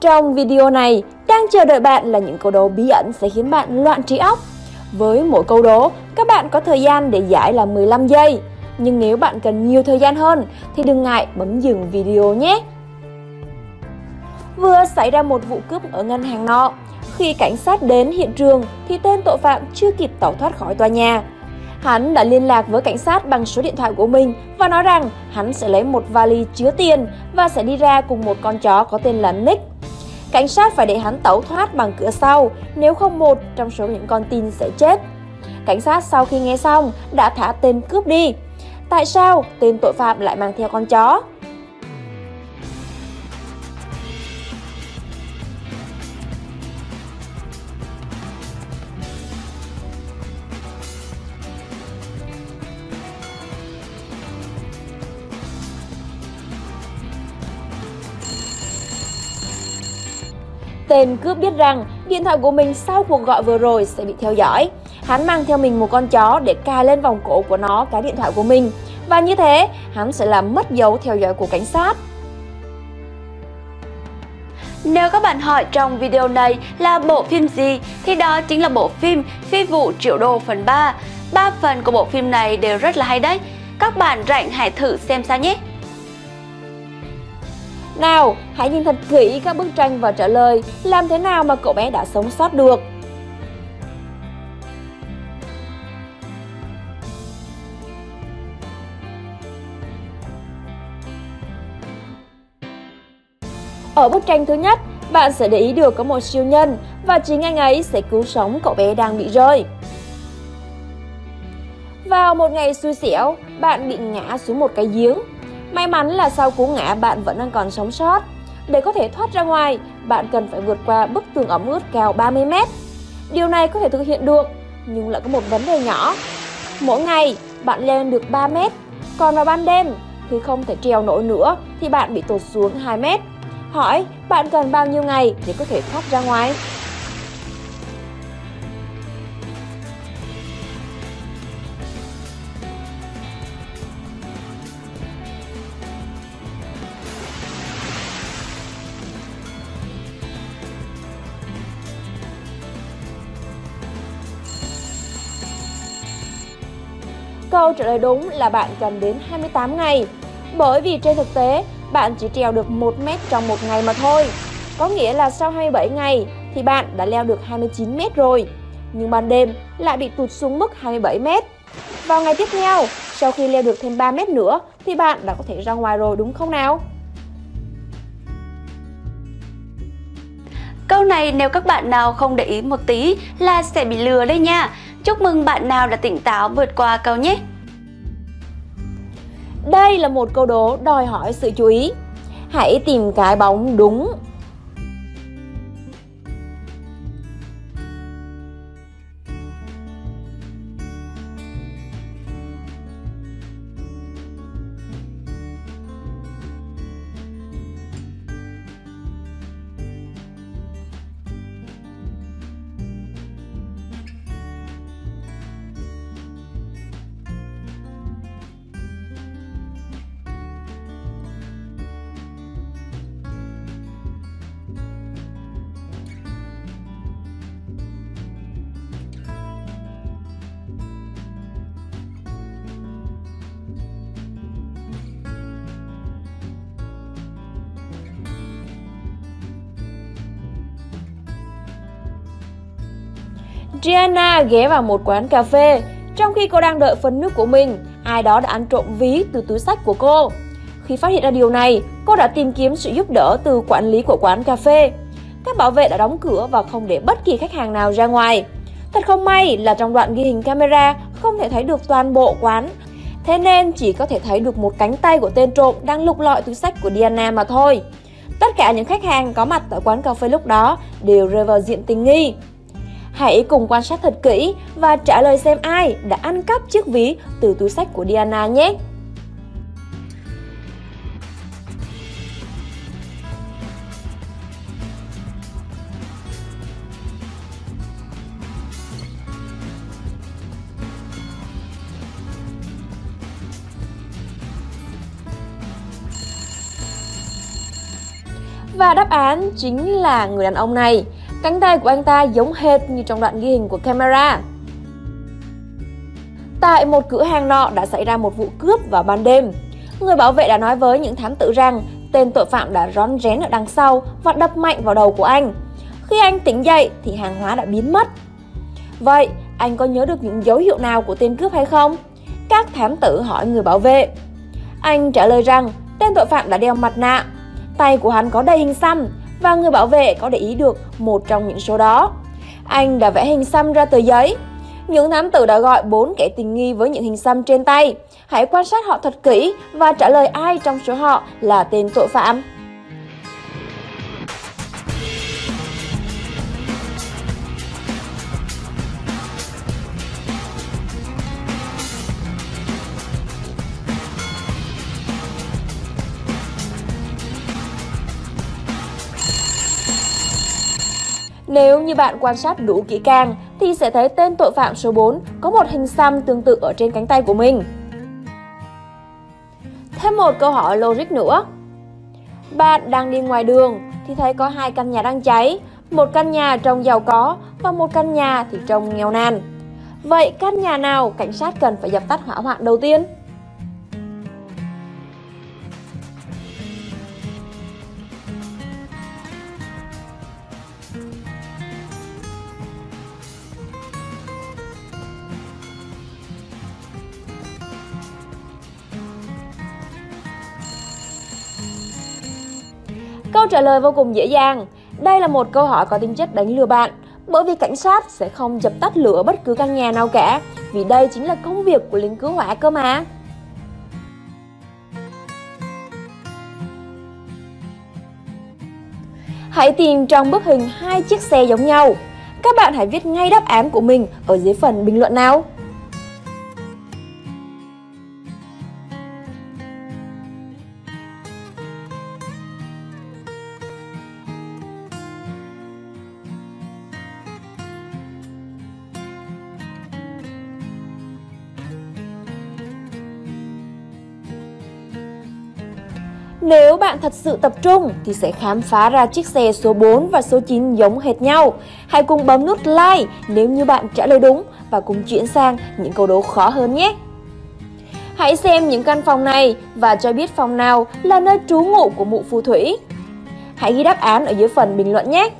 Trong video này, đang chờ đợi bạn là những câu đố bí ẩn sẽ khiến bạn loạn trí óc. Với mỗi câu đố, các bạn có thời gian để giải là 15 giây. Nhưng nếu bạn cần nhiều thời gian hơn thì đừng ngại bấm dừng video nhé. Vừa xảy ra một vụ cướp ở ngân hàng nọ. Khi cảnh sát đến hiện trường thì tên tội phạm chưa kịp tẩu thoát khỏi tòa nhà. Hắn đã liên lạc với cảnh sát bằng số điện thoại của mình và nói rằng hắn sẽ lấy một vali chứa tiền và sẽ đi ra cùng một con chó có tên là Nick. Cảnh sát phải để hắn tẩu thoát bằng cửa sau, nếu không một trong số những con tin sẽ chết. Cảnh sát sau khi nghe xong đã thả tên cướp đi. Tại sao tên tội phạm lại mang theo con chó? Tên cướp biết rằng điện thoại của mình sau cuộc gọi vừa rồi sẽ bị theo dõi. Hắn mang theo mình một con chó để cài lên vòng cổ của nó cái điện thoại của mình. Và như thế, hắn sẽ làm mất dấu theo dõi của cảnh sát. Nếu các bạn hỏi trong video này là bộ phim gì thì đó chính là bộ phim Phi vụ triệu đô phần 3. Ba phần của bộ phim này đều rất là hay đấy. Các bạn rảnh hãy thử xem sao nhé. Nào, hãy nhìn thật kỹ các bức tranh và trả lời làm thế nào mà cậu bé đã sống sót được. Ở bức tranh thứ nhất, bạn sẽ để ý được có một siêu nhân và chính anh ấy sẽ cứu sống cậu bé đang bị rơi. Vào một ngày xui xẻo, bạn bị ngã xuống một cái giếng May mắn là sau cú ngã bạn vẫn đang còn sống sót. Để có thể thoát ra ngoài, bạn cần phải vượt qua bức tường ẩm ướt cao 30 mét. Điều này có thể thực hiện được, nhưng lại có một vấn đề nhỏ. Mỗi ngày, bạn leo lên được 3 mét, còn vào ban đêm, khi không thể trèo nổi nữa thì bạn bị tụt xuống 2 mét. Hỏi, bạn cần bao nhiêu ngày để có thể thoát ra ngoài? Câu trả lời đúng là bạn cần đến 28 ngày. Bởi vì trên thực tế, bạn chỉ trèo được 1 mét trong một ngày mà thôi. Có nghĩa là sau 27 ngày thì bạn đã leo được 29 mét rồi. Nhưng ban đêm lại bị tụt xuống mức 27 mét. Vào ngày tiếp theo, sau khi leo được thêm 3 mét nữa thì bạn đã có thể ra ngoài rồi đúng không nào? Câu này nếu các bạn nào không để ý một tí là sẽ bị lừa đấy nha. Chúc mừng bạn nào đã tỉnh táo vượt qua câu nhé. Đây là một câu đố đòi hỏi sự chú ý. Hãy tìm cái bóng đúng Gianna ghé vào một quán cà phê. Trong khi cô đang đợi phần nước của mình, ai đó đã ăn trộm ví từ túi sách của cô. Khi phát hiện ra điều này, cô đã tìm kiếm sự giúp đỡ từ quản lý của quán cà phê. Các bảo vệ đã đóng cửa và không để bất kỳ khách hàng nào ra ngoài. Thật không may là trong đoạn ghi hình camera không thể thấy được toàn bộ quán. Thế nên chỉ có thể thấy được một cánh tay của tên trộm đang lục lọi túi sách của Diana mà thôi. Tất cả những khách hàng có mặt tại quán cà phê lúc đó đều rơi vào diện tình nghi. Hãy cùng quan sát thật kỹ và trả lời xem ai đã ăn cắp chiếc ví từ túi sách của Diana nhé. Và đáp án chính là người đàn ông này. Cánh tay của anh ta giống hệt như trong đoạn ghi hình của camera. Tại một cửa hàng nọ đã xảy ra một vụ cướp vào ban đêm. Người bảo vệ đã nói với những thám tử rằng tên tội phạm đã rón rén ở đằng sau và đập mạnh vào đầu của anh. Khi anh tỉnh dậy thì hàng hóa đã biến mất. Vậy, anh có nhớ được những dấu hiệu nào của tên cướp hay không? Các thám tử hỏi người bảo vệ. Anh trả lời rằng tên tội phạm đã đeo mặt nạ, tay của hắn có đầy hình xăm và người bảo vệ có để ý được một trong những số đó. Anh đã vẽ hình xăm ra tờ giấy. Những thám tử đã gọi bốn kẻ tình nghi với những hình xăm trên tay. Hãy quan sát họ thật kỹ và trả lời ai trong số họ là tên tội phạm. Nếu như bạn quan sát đủ kỹ càng thì sẽ thấy tên tội phạm số 4 có một hình xăm tương tự ở trên cánh tay của mình. Thêm một câu hỏi logic nữa. Bạn đang đi ngoài đường thì thấy có hai căn nhà đang cháy, một căn nhà trông giàu có và một căn nhà thì trông nghèo nàn. Vậy căn nhà nào cảnh sát cần phải dập tắt hỏa hoạn đầu tiên? Câu trả lời vô cùng dễ dàng. Đây là một câu hỏi có tính chất đánh lừa bạn, bởi vì cảnh sát sẽ không dập tắt lửa bất cứ căn nhà nào cả, vì đây chính là công việc của lính cứu hỏa cơ mà. Hãy tìm trong bức hình hai chiếc xe giống nhau. Các bạn hãy viết ngay đáp án của mình ở dưới phần bình luận nào. Nếu bạn thật sự tập trung thì sẽ khám phá ra chiếc xe số 4 và số 9 giống hệt nhau. Hãy cùng bấm nút like nếu như bạn trả lời đúng và cùng chuyển sang những câu đố khó hơn nhé. Hãy xem những căn phòng này và cho biết phòng nào là nơi trú ngụ của mụ phù thủy. Hãy ghi đáp án ở dưới phần bình luận nhé.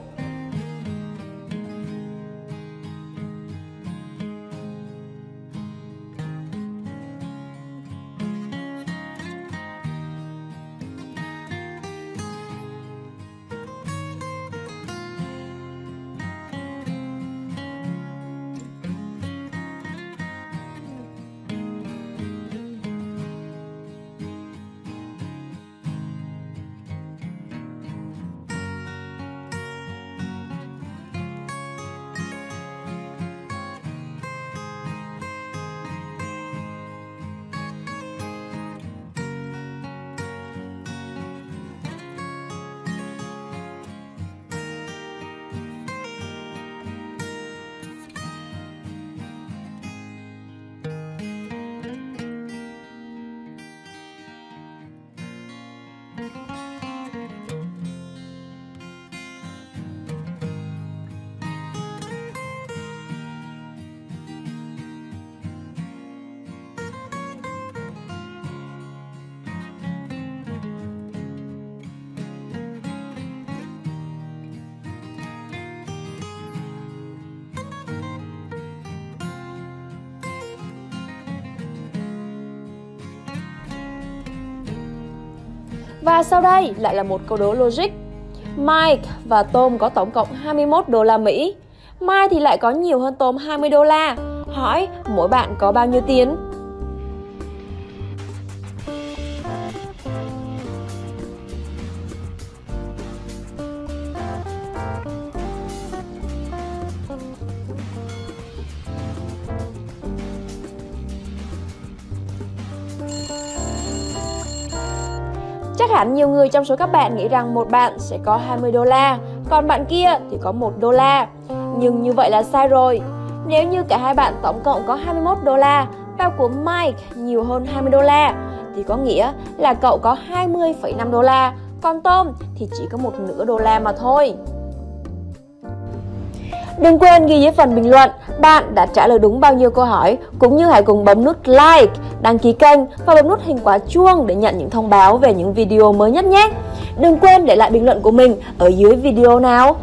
Và sau đây lại là một câu đố logic. Mike và Tom có tổng cộng 21 đô la Mỹ. Mike thì lại có nhiều hơn Tom 20 đô la. Hỏi mỗi bạn có bao nhiêu tiền? Chắc hẳn nhiều người trong số các bạn nghĩ rằng một bạn sẽ có 20 đô la, còn bạn kia thì có 1 đô la. Nhưng như vậy là sai rồi. Nếu như cả hai bạn tổng cộng có 21 đô la và của Mike nhiều hơn 20 đô la thì có nghĩa là cậu có 20,5 đô la, còn Tom thì chỉ có một nửa đô la mà thôi. Đừng quên ghi dưới phần bình luận bạn đã trả lời đúng bao nhiêu câu hỏi cũng như hãy cùng bấm nút like, đăng ký kênh và bấm nút hình quả chuông để nhận những thông báo về những video mới nhất nhé. Đừng quên để lại bình luận của mình ở dưới video nào.